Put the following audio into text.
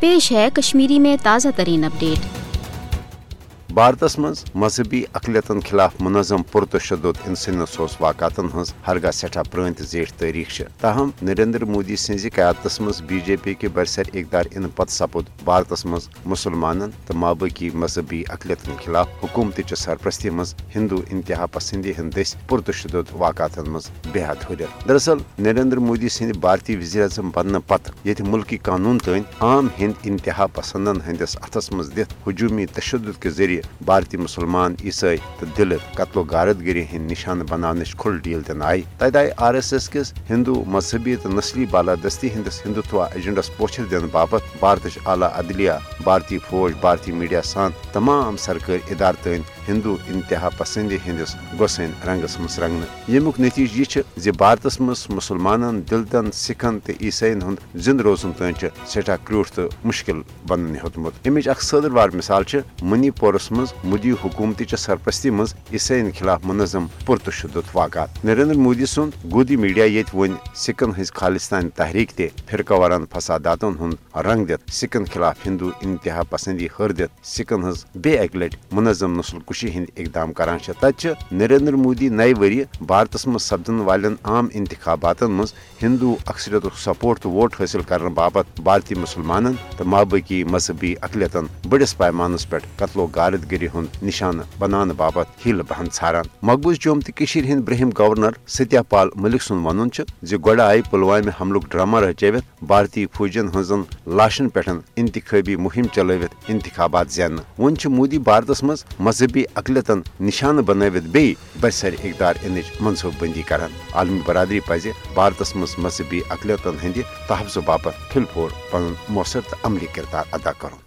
پیش ہے کشمیری میں تازہ ترین اپڈیٹ بھارتس مز مذہبی اقلیتن خلاف منظم پرتشدد انسنس واقعات ہز ہرگاہ سٹھا پران زیٹھ تاریخ تاہم، نریندر مودی سز قیادت مز بی جے پی کے برسر اقدار ان پت سپد۔ بھارتس مز مسلمان تو مابقی مذہبی اقلیتن خلاف حکومت چہ سرپرستی مز ہندو انتہا پسندی ہند دس پرتشدد واقعات مز بے حد ہر دراصل، نریندر مودی سند بھارتی وزیر اعظم بننے پتہ یہ ملکی قانون تین عام ہند انتہا پسندن ہندس اتھس مز دت ہجومی تشدد کے ذریعے بھارتی مسلمان عیسائی تو دلت قتل و غارت گری ہند نشانہ بنانچ کھل ڈیل دن آئی تت آئی آر ایس ایس کس ہندو مذہبی تو نسلی بالادستی ہندس ہندوتوا ایجنڈس پوچھر دن باپت بھارت اعلی عدلیہ، بھارتی فوج، بھارتی میڈیا سان تمام سرکاری ادارتن ہندو انتہا پسندی ہندس گوسن رنگس مس رنگن یمیک نتیجہ یہ بھارتس مس مسلمان دلتن سکھن تو عیسائین ہند زند روزن تین سٹھا کروٹ تو مشکل بنن ہیوتمت امچ اخ صدر وار مثال منی پورس مز مودی حکومت چہ سرپرستی مز عیسائین خلاف منظم پرتشدد واقعات نریندر مودی سن گودی میڈیا یت ون سکھن ہز خالستان تحریک تے فرقہ واران فساداتن ہند رنگ دت سکھن خلاف ہندو انتہا پسندی ہر دت سکھن ہز بے اک لٹ منظم نسل کشی ہند اقدام کران تت نریندر مودی نئے وری بھارتس مز سپدن والن عام انتخابات مز ہندو اکثریت سپورٹ تو ووٹ حاصل کرنے باپت بھارتی مسلمان تو مابقی مذہبی اقلیتن بڑس پیمانس پہ قتل و غارت گری ہند نشانہ بنانے باپت ہیل بہن ژھاران۔ مقبوض جوم تو ہند برہم گورنر ستیا پال ملک سن ون گۄڈٕ آئی پلوامہ حملک ڈرامہ رچٲوِتھ بھارتی فوجین ہنزن لاشن پہ انتخابی مہم چلٲوِتھ انتخابات زینہ ون مودی بھارتس مز مذہبی اقلیتن نشانہ بنوت بی برسر اقدار انچ منصوبہ بندی کران۔ عالمی برادری پزِ بھارتس مز مذہبی اقلیتن ہند تحفظ باپت پھل پھور پن مؤثر تو عملی کردار ادا کرن۔